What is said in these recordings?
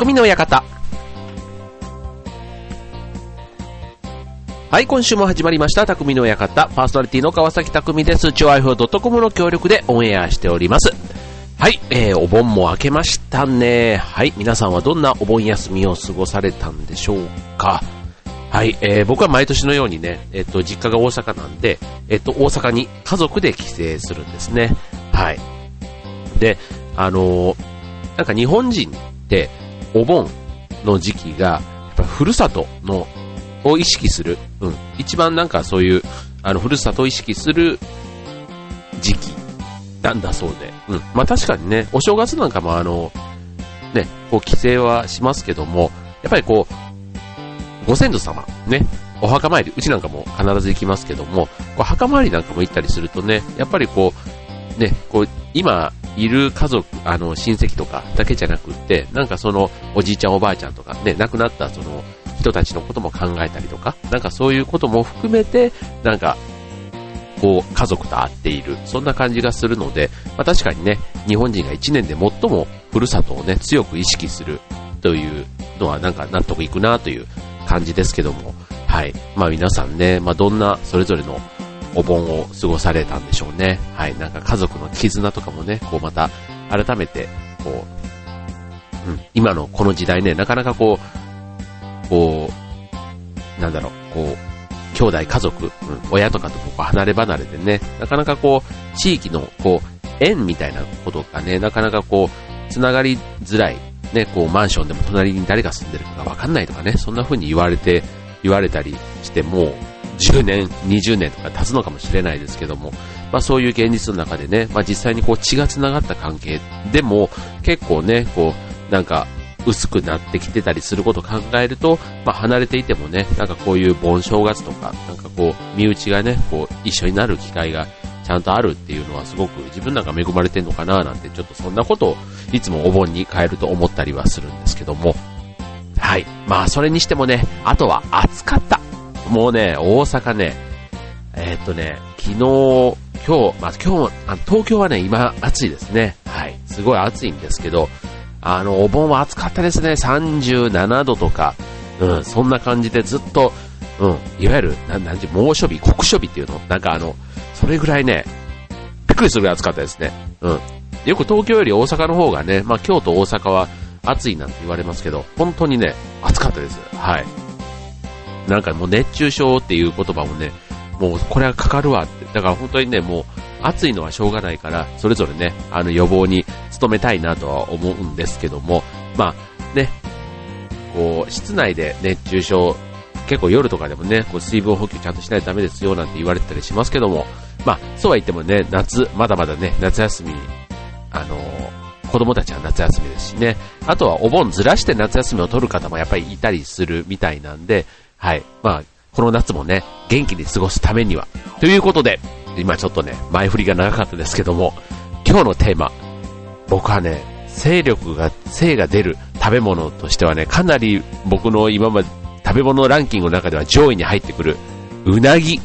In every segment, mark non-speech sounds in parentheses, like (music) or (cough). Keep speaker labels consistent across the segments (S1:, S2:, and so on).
S1: 匠の館。はい、今週も始まりました、匠の館。パーソナリティの川崎匠です。超愛風 .com の協力でオンエアしております。はい、えー、お盆も明けましたね。はい、皆さんはどんなお盆休みを過ごされたんでしょうか。はい、えー、僕は毎年のようにね、えっ、と、実家が大阪なんで、えっ、と、大阪に家族で帰省するんですね。はい。で、あのー、なんか日本人って、お盆の時期が、やっぱふるさとの、を意識する、うん、一番なんかそういう、あの、ふるさとを意識する時期なんだそうで、うん。まあ確かにね、お正月なんかもあの、ね、こう帰省はしますけども、やっぱりこう、ご先祖様、ね、お墓参り、うちなんかも必ず行きますけども、こう墓参りなんかも行ったりするとね、やっぱりこう、ね、こう、今いる家族、あの、親戚とかだけじゃなくって、なんかその、おじいちゃんおばあちゃんとかね、亡くなったその、人たちのことも考えたりとか、なんかそういうことも含めて、なんか、こう、家族と会っている。そんな感じがするので、まあ、確かにね、日本人が1年で最もふるさとをね、強く意識するというのはなんか納得いくなという感じですけども、はい。まあ皆さんね、まあどんなそれぞれのお盆を過ごされたんでしょうね。はい。なんか家族の絆とかもね、こうまた改めて、こう、うん、今のこの時代ね、なかなかこう、こう、なんだろう、こう、兄弟、家族、うん、親とかとこう離れ離れでね、なかなかこう、地域のこう、縁みたいなことがね、なかなかこう、つながりづらい、ね、こう、マンションでも隣に誰が住んでるかわかんないとかね、そんな風に言われて、言われたりしても、10年、20年とか経つのかもしれないですけども、まあそういう現実の中でね、まあ実際にこう血が繋がった関係でも結構ね、こう、なんか薄くなってきてたりすることを考えると、まあ、離れていてもね、なんかこういう盆正月とか、なんかこう、身内がね、こう、一緒になる機会がちゃんとあるっていうのはすごく自分なんか恵まれてんのかななんて、ちょっとそんなことをいつもお盆に変えると思ったりはするんですけども。はい。まあ、それにしてもね、あとは暑かった。もうね、大阪ね、えー、っとね、昨日、今日、まあ、今日、あ東京はね、今暑いですね。はい。すごい暑いんですけど、あの、お盆は暑かったですね。37度とか、うん、そんな感じでずっと、うん、いわゆる、な、なん猛暑日、酷暑日っていうのなんかあの、それぐらいね、びっくりするぐらい暑かったですね。うん。よく東京より大阪の方がね、まあ京都、大阪は暑いなんて言われますけど、本当にね、暑かったです。はい。なんかもう熱中症っていう言葉もね、もうこれはかかるわって。だから本当にね、もう暑いのはしょうがないから、それぞれね、あの予防に努めたいなとは思うんですけども、まあね、こう、室内で熱中症、結構夜とかでもね、こう水分補給ちゃんとしないとダメですよなんて言われてたりしますけども、まあ、そうは言ってもね、夏、まだまだね、夏休み、あの子供たちは夏休みですしね、あとはお盆ずらして夏休みを取る方もやっぱりいたりするみたいなんで、はい、まあ、この夏もね、元気に過ごすためには。ということで、今ちょっとね、前振りが長かったですけども、今日のテーマ、僕はね、勢力が、精が出る食べ物としてはね、かなり僕の今まで食べ物ランキングの中では上位に入ってくる、うなぎ。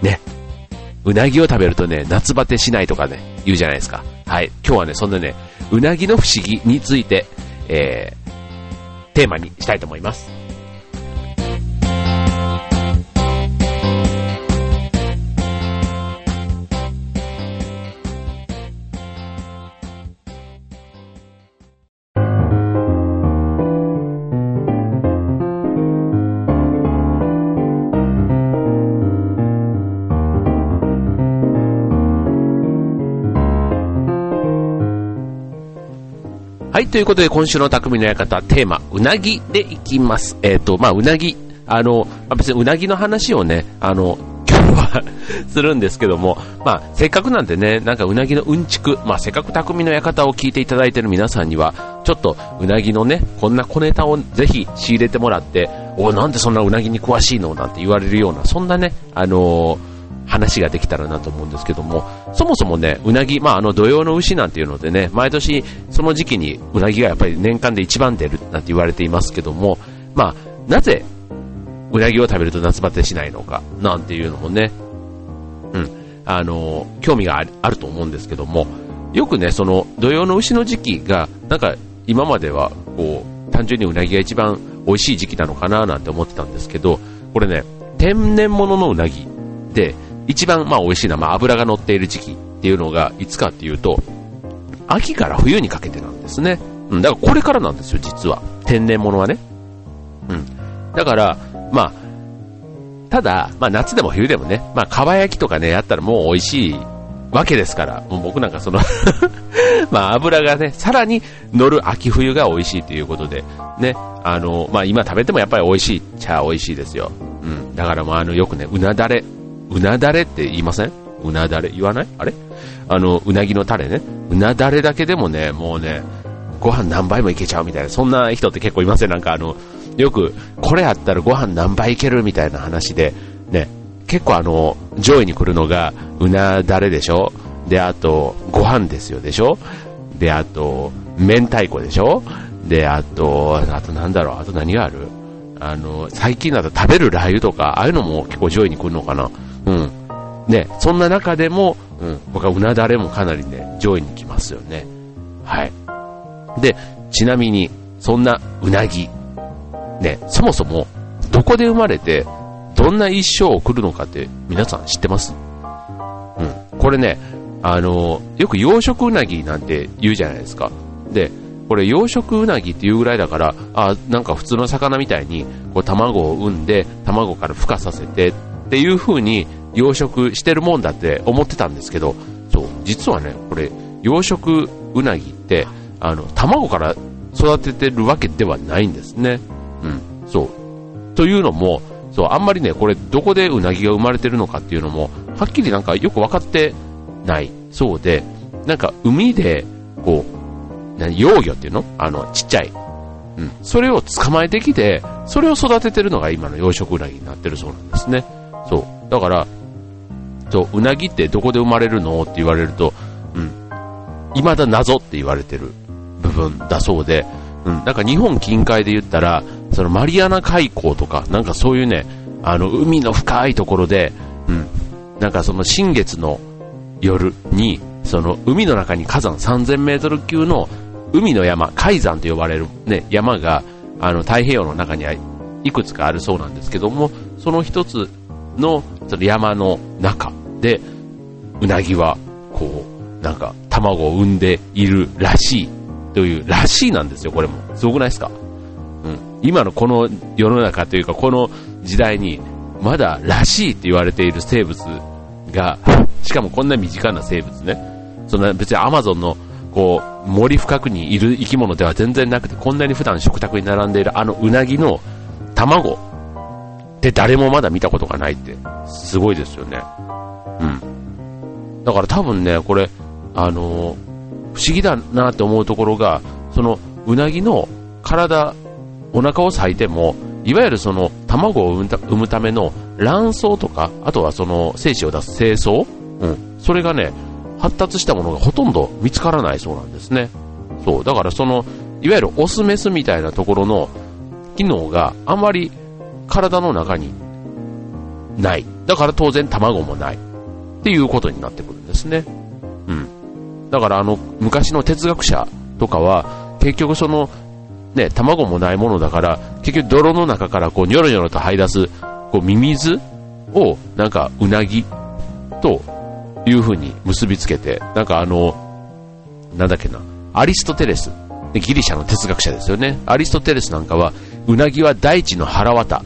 S1: ね。うなぎを食べるとね、夏バテしないとかね、言うじゃないですか。はい。今日はね、そんなね、うなぎの不思議について、えー、テーマにしたいと思います。ということで今週の匠の館、テーマ、うなぎでいきます。えっ、ー、と、まあ、うなぎ、あの、まあ、別にうなぎの話をね、あの、(laughs) 今日はするんですけども、まあ、せっかくなんでね、なんかうなぎのうんちく、まあ、せっかく匠の館を聞いていただいてる皆さんには、ちょっとうなぎのね、こんな小ネタをぜひ仕入れてもらって、おなんでそんなうなぎに詳しいの？なんて言われるような、そんなね、あのー話ができたらなと思うんですけども、そもそもね、うなぎ、まあ、あの、土用の牛なんていうのでね、毎年その時期にうなぎがやっぱり年間で一番出るなんて言われていますけども、まあ、なぜ、うなぎを食べると夏バテしないのか、なんていうのもね、うん、あの、興味があると思うんですけども、よくね、その、土用の牛の時期が、なんか、今までは、こう、単純にうなぎが一番美味しい時期なのかななんて思ってたんですけど、これね、天然物のうなぎで、一番まあ美味しいのは、まあ、油が乗っている時期っていうのがいつかっていうと、秋から冬にかけてなんですね。うん、だからこれからなんですよ、実は。天然物はね。うん。だから、まあ、ただ、まあ夏でも冬でもね、まあ蒲焼きとかね、やったらもう美味しいわけですから、もう僕なんかその (laughs) まあ油がね、さらに乗る秋冬が美味しいということで、ね、あの、まあ今食べてもやっぱり美味しいっちゃ美味しいですよ。うん。だからもうあの、よくね、うなだれ、うなだれって言いません？うなだれ？言わない？あれ？あの、うなぎのタレね。うなだれだけでもね、もうね、ご飯何杯もいけちゃうみたいな、そんな人って結構いません？なんかあの、よく、これあったらご飯何杯いけるみたいな話で、ね、結構あの、上位に来るのが、うなだれでしょ？で、あと、ご飯ですよでしょ？で、あと、明太子でしょ？で、あと、あとなんだろう、あと何がある？あの、最近だと食べるラー油とか、ああいうのも結構上位に来るのかな？うん。ね、そんな中でも、うん、僕はうなだれもかなりね、上位に来ますよね。はい。で、ちなみに、そんなうなぎ、ね、そもそも、どこで生まれて、どんな一生を送るのかって皆さん知ってます？うん。これね、あの、よく養殖うなぎなんて言うじゃないですか。で、これ養殖うなぎっていうぐらいだから、あ、なんか普通の魚みたいに、こう卵を産んで、卵から孵化させてっていう風に養殖してるもんだって思ってたんですけど、そう、実はね、これ、養殖うなぎって、あの、卵から育ててるわけではないんですね。うん、そう。というのも、そう、あんまりね、これどこでうなぎが生まれてるのかっていうのも、はっきりなんかよく分かってないそうで、なんか海で、こう、何、幼魚っていうの？あの、ちっちゃい。うん。それを捕まえてきて、それを育ててるのが今の養殖うなぎになってるそうなんですね。そう。だから、そう、うなぎってどこで生まれるのって言われると、うん。未だ謎って言われてる部分だそうで、うん。なんか日本近海で言ったら、そのマリアナ海溝とか、なんかそういうね、あの、海の深いところで、うん。なんかその新月の夜に、その海の中に火山3000メートル級の海の山、海山と呼ばれるね、山が、あの、太平洋の中にはいくつかあるそうなんですけども、その一つの、その山の中で、うなぎは、こう、なんか、卵を産んでいるらしい、という、らしいなんですよ、これも。すごくないですか？うん。今のこの世の中というか、この時代に、まだらしいって言われている生物が、しかもこんな身近な生物ね、そんな別にアマゾンのこう森深くにいる生き物では全然なくて、こんなに普段食卓に並んでいるあのうなぎの卵って誰もまだ見たことがないって、すごいですよね。うん。だから多分ね、これ、あのー、不思議だなって思うところが、そのうなぎの体お腹を裂いても、いわゆるその卵を産むための卵巣とか、あとはその精子を出す精巣、うん、それがね、発達したものがほとんど見つからないそうなんですね。そう、だからその、いわゆるオスメスみたいなところの機能があまり体の中にない。だから当然卵もない。っていうことになってくるんですね。うん。だからあの、昔の哲学者とかは、結局その、ね、卵もないものだから、結局泥の中からこうニョロニョロと這い出す、こうミミズをなんかうなぎという風に結びつけて、なんかあの、なんだっけな、アリストテレス、ギリシャの哲学者ですよね。アリストテレスなんかは、うなぎは大地の腹渡、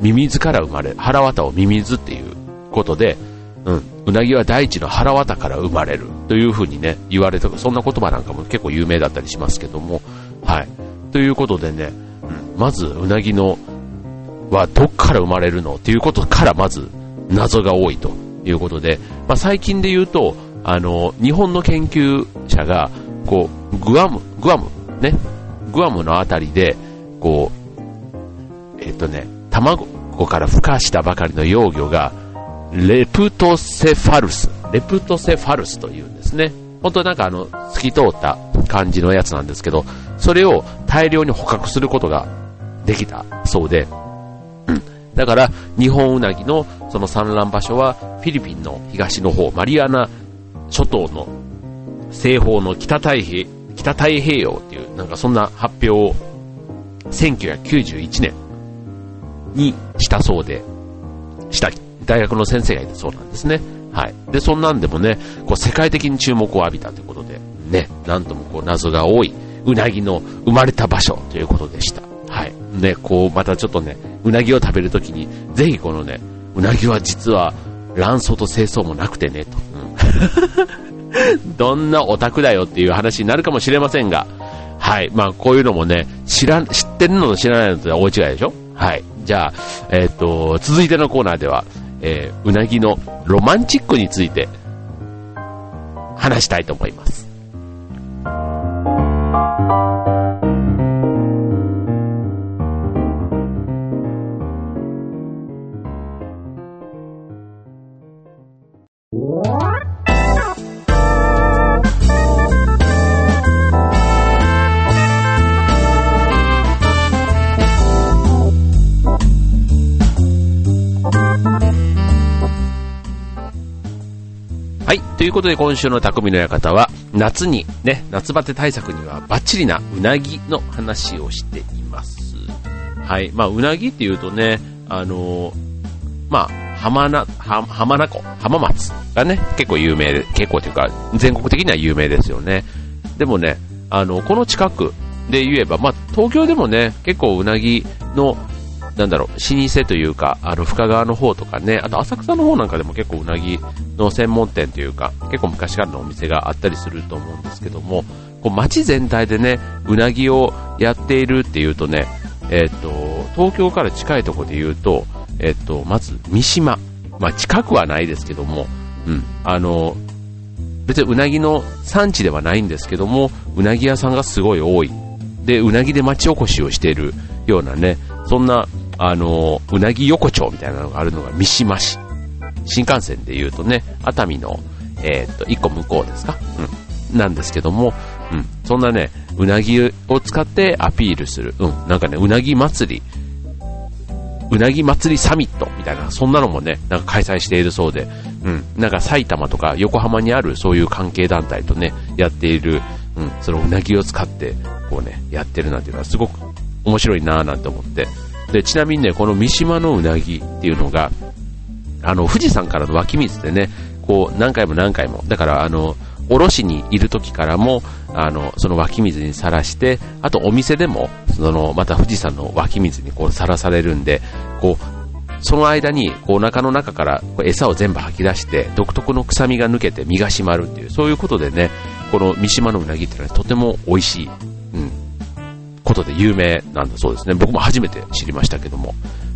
S1: ミミズから生まれ、腹渡をミミズっていうことで、うん、うなぎは大地の腹渡から生まれるという風にね、言われて、そんな言葉なんかも結構有名だったりしますけども、はい。ということでね、うん、まずうなぎのはどっから生まれるのっていうことからまず謎が多いということで、まあ、最近で言うと、あの、日本の研究者が、こう、グアム、グアム、ね、グアムのあたりで、こう、えっ、とね、卵から孵化したばかりの幼魚が、レプトセファルス、レプトセファルスというんですね。本当なんかあの、透き通った感じのやつなんですけど、それを大量に捕獲することができたそうで、うん。だから、日本ウナギのその産卵場所は、フィリピンの東の方、マリアナ諸島の西方の北太平北太平洋っていう、なんかそんな発表を1991年にしたそうで、した大学の先生がいたそうなんですね。はい。で、そんなんでもね、こう世界的に注目を浴びたということで、ね、なんともこう謎が多いうなぎの生まれた場所ということでした。はい。ね、こう、またちょっとね、うなぎを食べるときに、ぜひこのね、うなぎは実は卵巣と精巣もなくてね、と。うん、(laughs) どんなオタクだよっていう話になるかもしれませんが、はい。まあ、こういうのもね、知ら、知ってるのと知らないのとは大違いでしょ？はい。じゃあ、えっ、と、続いてのコーナーでは、えー、うなぎのロマンチックについて話したいと思います。いうことで今週の匠の館は夏にね、夏バテ対策にはバッチリなうなぎの話をしています。はい。まあ、うなぎっていうとね、あのー、まあ、浜名、浜名湖、浜松がね、結構有名で、結構というか、全国的には有名ですよね。でもね、あの、この近くで言えば、まあ、東京でもね、結構うなぎのなんだろう、老舗というか、あの、深川の方とかね、あと浅草の方なんかでも結構うなぎの専門店というか、結構昔からのお店があったりすると思うんですけども、こう街全体でね、うなぎをやっているっていうとね、えっ、と、東京から近いところで言うと、えっ、と、まず三島。まあ近くはないですけども、うん、あの、別にうなぎの産地ではないんですけども、うなぎ屋さんがすごい多い。で、うなぎで町おこしをしているようなね、そんなあの、うなぎ横丁みたいなのがあるのが三島市。新幹線で言うとね、熱海の、えー、っと、一個向こうですか？うん。なんですけども、うん。そんなね、うなぎを使ってアピールする。うん。なんかね、うなぎ祭り、うなぎ祭りサミットみたいな、そんなのもね、なんか開催しているそうで、うん。なんか埼玉とか横浜にあるそういう関係団体とね、やっている、うん。そのうなぎを使って、こうね、やってるなんていうのはすごく面白いなぁなんて思って、で、ちなみにね、この三島のうなぎっていうのが、あの、富士山からの湧き水でね、こう、何回も何回も、だから、あの、おろしにいる時からも、あの、その湧き水にさらして、あとお店でも、その、また富士山の湧き水にこうさらされるんで、こう、その間に、こう、お腹の中からこう餌を全部吐き出して、独特の臭みが抜けて身が締まるっていう、そういうことでね、この三島のうなぎっていうのはとても美味しい、ことで有名なんだそうですね。僕も初めて知りましたけども。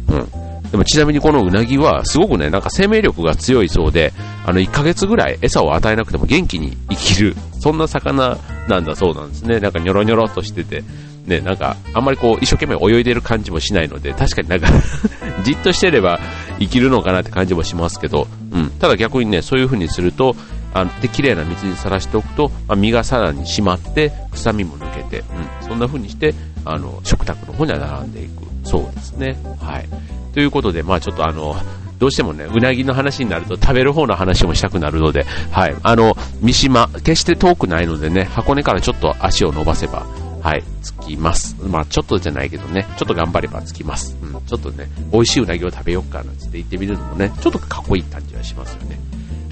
S1: うん。でもちなみにこのうなぎはすごくね、なんか生命力が強いそうで、あの1ヶ月ぐらい餌を与えなくても元気に生きる、そんな魚なんだそうなんですね。なんかニョロニョロとしてて、ね、なんかあんまりこう一生懸命泳いでる感じもしないので、確かになんか (laughs) じっとしてれば生きるのかなって感じもしますけど、うん。ただ逆にね、そういう風にすると、あで、綺麗な水にさらしておくと、まあ、身がさらに締まって、臭みも抜けて、うん、そんな風にして、あの、食卓の方には並んでいく。そうですね。はい。ということで、まあちょっとあの、どうしてもね、うなぎの話になると食べる方の話もしたくなるので、はい。あの、三島、決して遠くないのでね、箱根からちょっと足を伸ばせば、はい、着きます。まあちょっとじゃないけどね、ちょっと頑張れば着きます。うん、ちょっとね、美味しいうなぎを食べようかなって言ってみるのもね、ちょっとかっこいい感じはしますよね。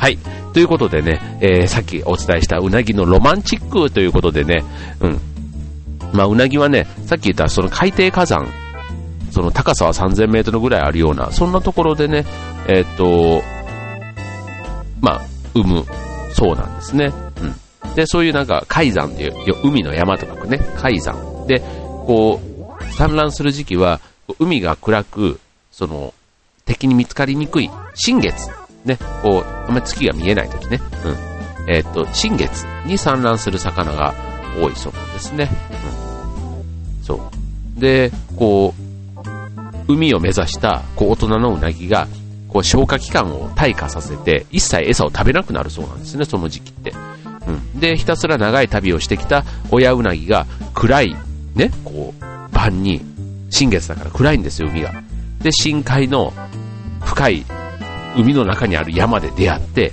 S1: はい。ということでね、えー、さっきお伝えしたうなぎのロマンチックということでね、うん。まあ、うなぎはね、さっき言ったその海底火山、その高さは3000メートルぐらいあるような、そんなところでね、えー、っと、まあ、産むそうなんですね。うん。で、そういうなんか海山っていう、海の山とかね、海山。で、こう、産卵する時期は、海が暗く、その、敵に見つかりにくい新月ね、こう、あんまり月が見えない時ね、うん。えっ、と、新月に産卵する魚が多いそうなんですね。うん。そう。で、こう、海を目指した、こう、大人のうなぎが、こう、消化器官を退化させて、一切餌を食べなくなるそうなんですね、その時期って。うん。で、ひたすら長い旅をしてきた親うなぎが、暗い、ね、こう、晩に、新月だから暗いんですよ、海が。で、深海の深い海の中にある山で出会って、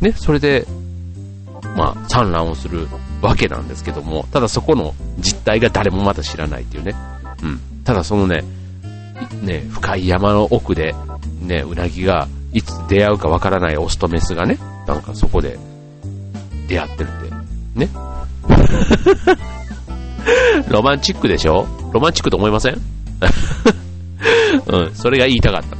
S1: ね、それで、まあ、産卵をするわけなんですけども、ただそこの実態が誰もまだ知らないっていうね。うん。ただそのね、ね、深い山の奥で、ね、うなぎがいつ出会うかわからないオスとメスがね、なんかそこで出会ってるって。ね。(laughs) ロマンチックでしょ？ロマンチックと思いません？(laughs) うん、それが言いたかった。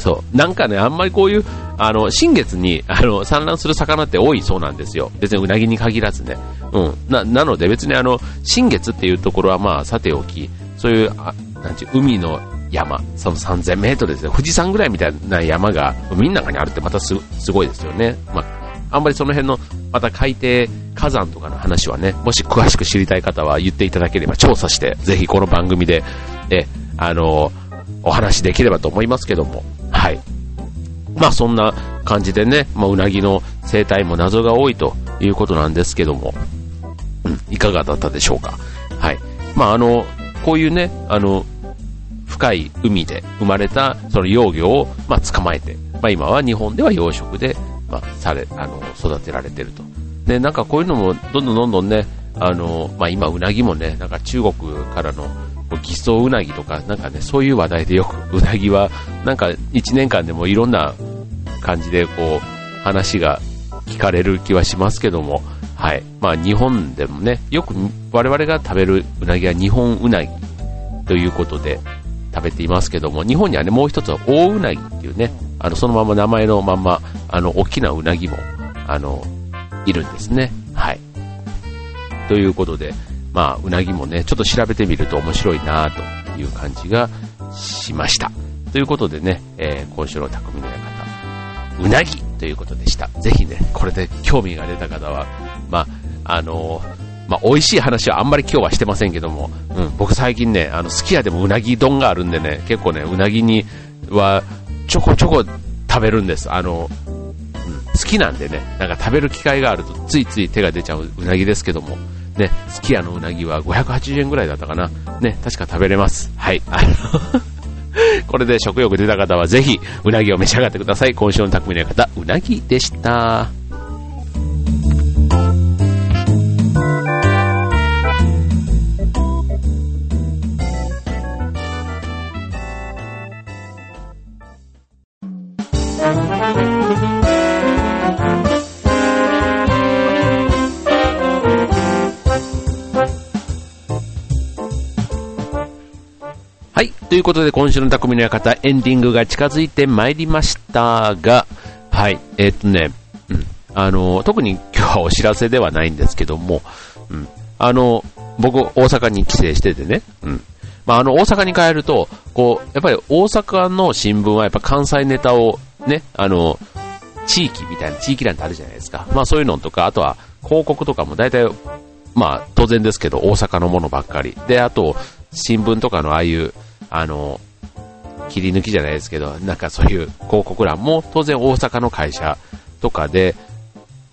S1: そう。なんかね、あんまりこういう、あの、新月に、あの、産卵する魚って多いそうなんですよ。別にうなぎに限らずね。うん。な、なので別にあの、新月っていうところはまあ、さておき、そういう、あなんちゅう、海の山、その3000メートルですね。富士山ぐらいみたいな山が海の中にあるってまたすすごいですよね。まあ、あんまりその辺の、また海底火山とかの話はね、もし詳しく知りたい方は言っていただければ調査して、ぜひこの番組で、え、あの、お話できればと思いますけども、はい。まあそんな感じでね、まあ、うなぎの生態も謎が多いということなんですけども、うん、いかがだったでしょうか。はい。まああの、こういうね、あの、深い海で生まれたその幼魚を、まあ、捕まえて、まあ、今は日本では養殖で、まあ、され、あの、育てられてると。で、なんかこういうのもどんどんどんどんね、あの、まあ、今うなぎもね、なんか中国からの偽装うなぎとか、なんかね、そういう話題でよくうなぎは、なんか1年間でもいろんな感じでこう、話が聞かれる気はしますけども、はい。まあ日本でもね、よく我々が食べるうなぎは日本うなぎということで食べていますけども、日本にはね、もう一つは大うなぎっていうね、あの、そのまま名前のまんま、あの、大きなうなぎも、あの、いるんですね。はい。ということで、まあ、うなぎもね、ちょっと調べてみると面白いなという感じがしました。ということでね、えー、今週の匠の館、うなぎということでした。ぜひね、これで興味が出た方は、まあ、あのー、まあ、美味しい話はあんまり今日はしてませんけども、うん、僕最近ね、あの、すき家でもうなぎ丼があるんでね、結構ね、うなぎには、ちょこちょこ食べるんです。あの、うん、好きなんでね、なんか食べる機会があるとついつい手が出ちゃううなぎですけども、ね、すき家のうなぎは580円ぐらいだったかな。ね、確か食べれます。はい。あの (laughs) これで食欲出た方はぜひ、うなぎを召し上がってください。今週の匠の方、うなぎでした。ということで今週の匠の館エンディングが近づいてまいりましたが、はい、えー、っとね、うん、あの、特に今日はお知らせではないんですけども、うん、あの、僕大阪に帰省しててね、うん、まあ、あの、大阪に帰ると、こう、やっぱり大阪の新聞はやっぱ関西ネタをね、あの、地域みたいな、地域欄ってあるじゃないですか。まあそういうのとか、あとは広告とかも大体、まあ当然ですけど大阪のものばっかり。で、あと、新聞とかのああいう、あの、切り抜きじゃないですけど、なんかそういう広告欄も当然大阪の会社とかで、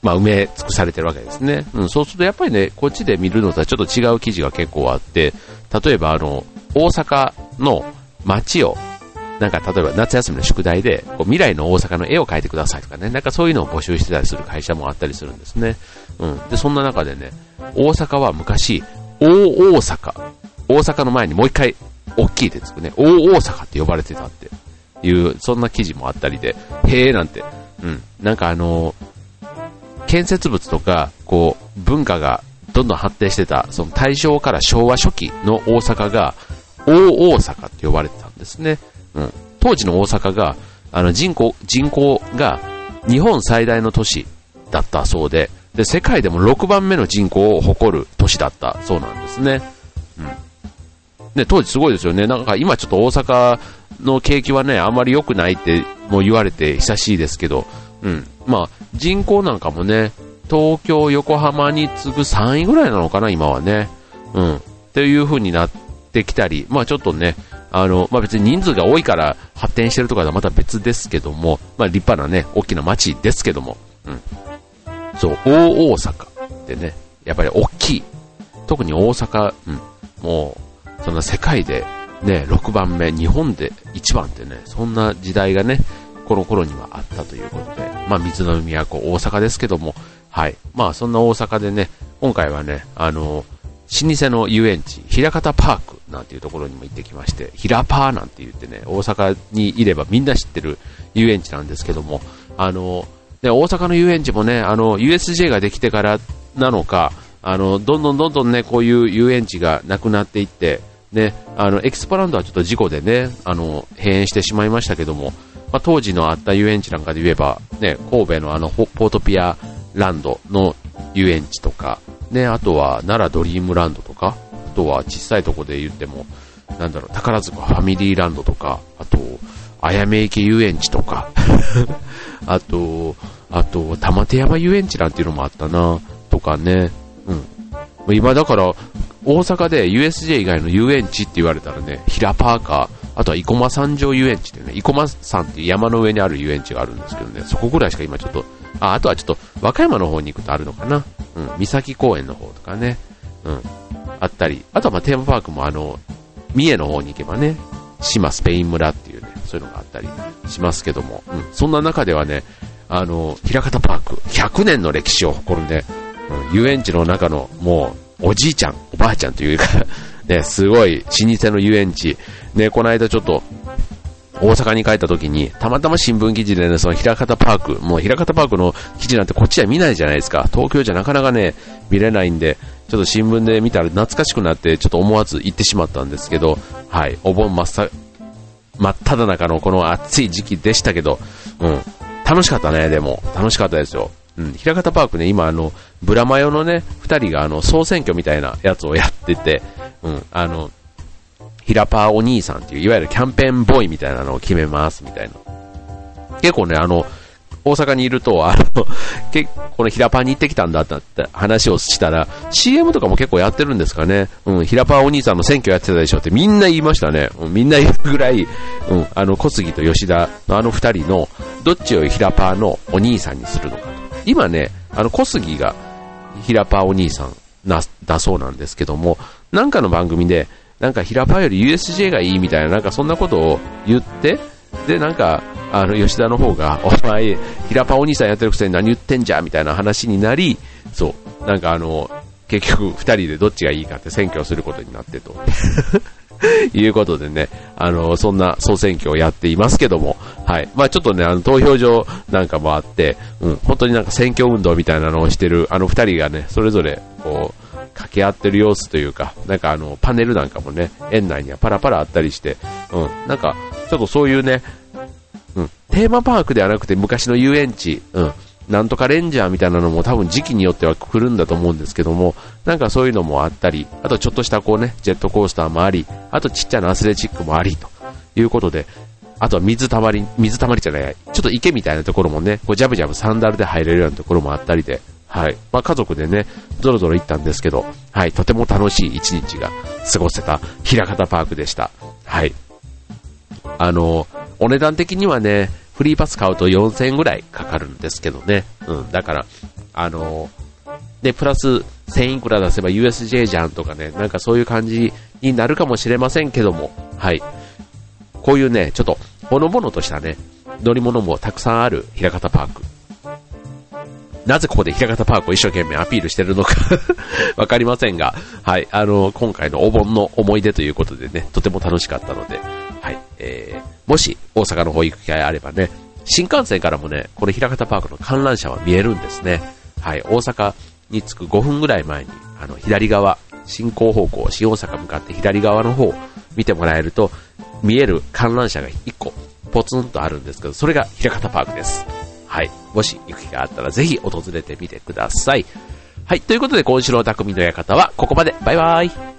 S1: まあ、埋め尽くされてるわけですね。うん、そうするとやっぱりね、こっちで見るのとはちょっと違う記事が結構あって、例えばあの、大阪の街を、なんか例えば夏休みの宿題で、こう未来の大阪の絵を描いてくださいとかね、なんかそういうのを募集してたりする会社もあったりするんですね。うん。で、そんな中でね、大阪は昔、大大阪、大阪の前にもう一回大きいでつくね、大大阪って呼ばれてたっていう、そんな記事もあったりで、へえなんて、うん、なんかあの建設物とか、こう、文化がどんどん発展してた、その大正から昭和初期の大阪が、大大阪って呼ばれてたんですね。うん。当時の大阪が、あの人口、人口が日本最大の都市だったそうで、で、世界でも6番目の人口を誇る都市だったそうなんですね。ね、当時すごいですよね。なんか今ちょっと大阪の景気はね、あんまり良くないってもう言われて久しいですけど、うん。まあ、人口なんかもね、東京、横浜に次ぐ3位ぐらいなのかな、今はね。うん。っていう風になってきたり、まあちょっとね、あの、まあ別に人数が多いから発展してるとかはまた別ですけども、まあ立派なね、大きな街ですけども、うん。そう、大大阪ってね、やっぱり大きい。特に大阪、うん、もう、そんな世界でね、6番目、日本で1番ってね、そんな時代がね、この頃にはあったということで、まあ、水の都、大阪ですけども、はい。まあ、そんな大阪でね、今回はね、あの、老舗の遊園地、平方パークなんていうところにも行ってきまして、平パーなんて言ってね、大阪にいればみんな知ってる遊園地なんですけども、あの、ね、大阪の遊園地もね、あの、USJ ができてからなのか、あの、どんどんどんどんね、こういう遊園地がなくなっていって、ね、あの、エキスパランドはちょっと事故でね、あの、閉園してしまいましたけども、まあ、当時のあった遊園地なんかで言えば、ね、神戸のあの、ポートピアランドの遊園地とか、ね、あとは奈良ドリームランドとか、あとは小さいとこで言っても、なんだろう、宝塚ファミリーランドとか、あと、あやめ池遊園地とか、(laughs) あと、あと、玉手山遊園地なんていうのもあったな、とかね、今だから、大阪で USJ 以外の遊園地って言われたらね、ヒラパーカー、あとは生駒山上遊園地ってね、生駒山っていう山の上にある遊園地があるんですけどね、そこぐらいしか今ちょっと、あ、あとはちょっと和歌山の方に行くとあるのかな。うん、三崎公園の方とかね、うん、あったり、あとはまあテーマパークもあの、三重の方に行けばね、島スペイン村っていうね、そういうのがあったりしますけども、うん、そんな中ではね、あの、平方パーク、100年の歴史を誇るね、うん、遊園地の中のもう、おじいちゃん、おばあちゃんというか (laughs) ね、すごい老舗の遊園地、ね、この間ちょっと、大阪に帰った時に、たまたま新聞記事でね、その平方パーク、もう平方パークの記事なんてこっちは見ないじゃないですか。東京じゃなかなかね、見れないんで、ちょっと新聞で見たら懐かしくなって、ちょっと思わず行ってしまったんですけど、はい、お盆真っさ、真っ只中のこの暑い時期でしたけど、うん、楽しかったね、でも。楽しかったですよ。うん、平方パークね、今あの、ブラマヨのね、二人があの、総選挙みたいなやつをやってて、うん、あの、ヒラパーお兄さんっていう、いわゆるキャンペーンボーイみたいなのを決めます、みたいな。結構ね、あの、大阪にいると、あの、(laughs) 結このヒラパーに行ってきたんだって話をしたら、CM とかも結構やってるんですかね。うん、ヒラパーお兄さんの選挙やってたでしょってみんな言いましたね。うん、みんな言うぐらい、うん、あの、小杉と吉田のあの二人の、どっちをヒラパーのお兄さんにするのか。今ね、あの、小杉がヒラパお兄さんな、だそうなんですけども、なんかの番組で、なんかヒラパより USJ がいいみたいな、なんかそんなことを言って、で、なんか、あの、吉田の方が、(laughs) お前、ヒラパお兄さんやってるくせに何言ってんじゃんみたいな話になり、そう、なんかあの、結局二人でどっちがいいかって選挙をすることになってと。(laughs) いうことでね、あの、そんな総選挙をやっていますけども、はい。まあちょっとね、あの、投票所なんかもあって、うん、本当になんか選挙運動みたいなのをしてる、あの二人がね、それぞれ、こう、掛け合ってる様子というか、なんかあの、パネルなんかもね、園内にはパラパラあったりして、うん、なんか、ちょっとそういうね、うん、テーマパークではなくて昔の遊園地、うん、なんとかレンジャーみたいなのも多分時期によっては来るんだと思うんですけども、なんかそういうのもあったり、あとちょっとしたこうね、ジェットコースターもあり、あとちっちゃなアスレチックもあり、ということで、あとは水たまり、水たまりじゃない、ちょっと池みたいなところもね、こうジャブジャブサンダルで入れるようなところもあったりで、はい。まあ、家族でね、ぞろぞろ行ったんですけど、はい。とても楽しい一日が過ごせた、平方パークでした。はい。あの、お値段的にはね、フリーパス買うと4000円ぐらいかかるんですけどね。うん。だから、あの、で、プラス1000いくら出せば USJ じゃんとかね、なんかそういう感じになるかもしれませんけども、はい。こういうね、ちょっと、ほのぼのとしたね、乗り物もたくさんある平方パーク。なぜここで平方パークを一生懸命アピールしてるのか (laughs) わかりませんが、はい、あの、今回のお盆の思い出ということでね、とても楽しかったので、はい、えー、もし大阪の方行く機会あればね、新幹線からもね、この平方パークの観覧車は見えるんですね。はい、大阪に着く5分ぐらい前に、あの、左側、進行方向、新大阪向かって左側の方見てもらえると、見える観覧車が1個、ポツンとあるんですけど、それが平方パークです。はい。もし行く気があったらぜひ訪れてみてください。はい。ということで今週の匠の館はここまで。バイバイ。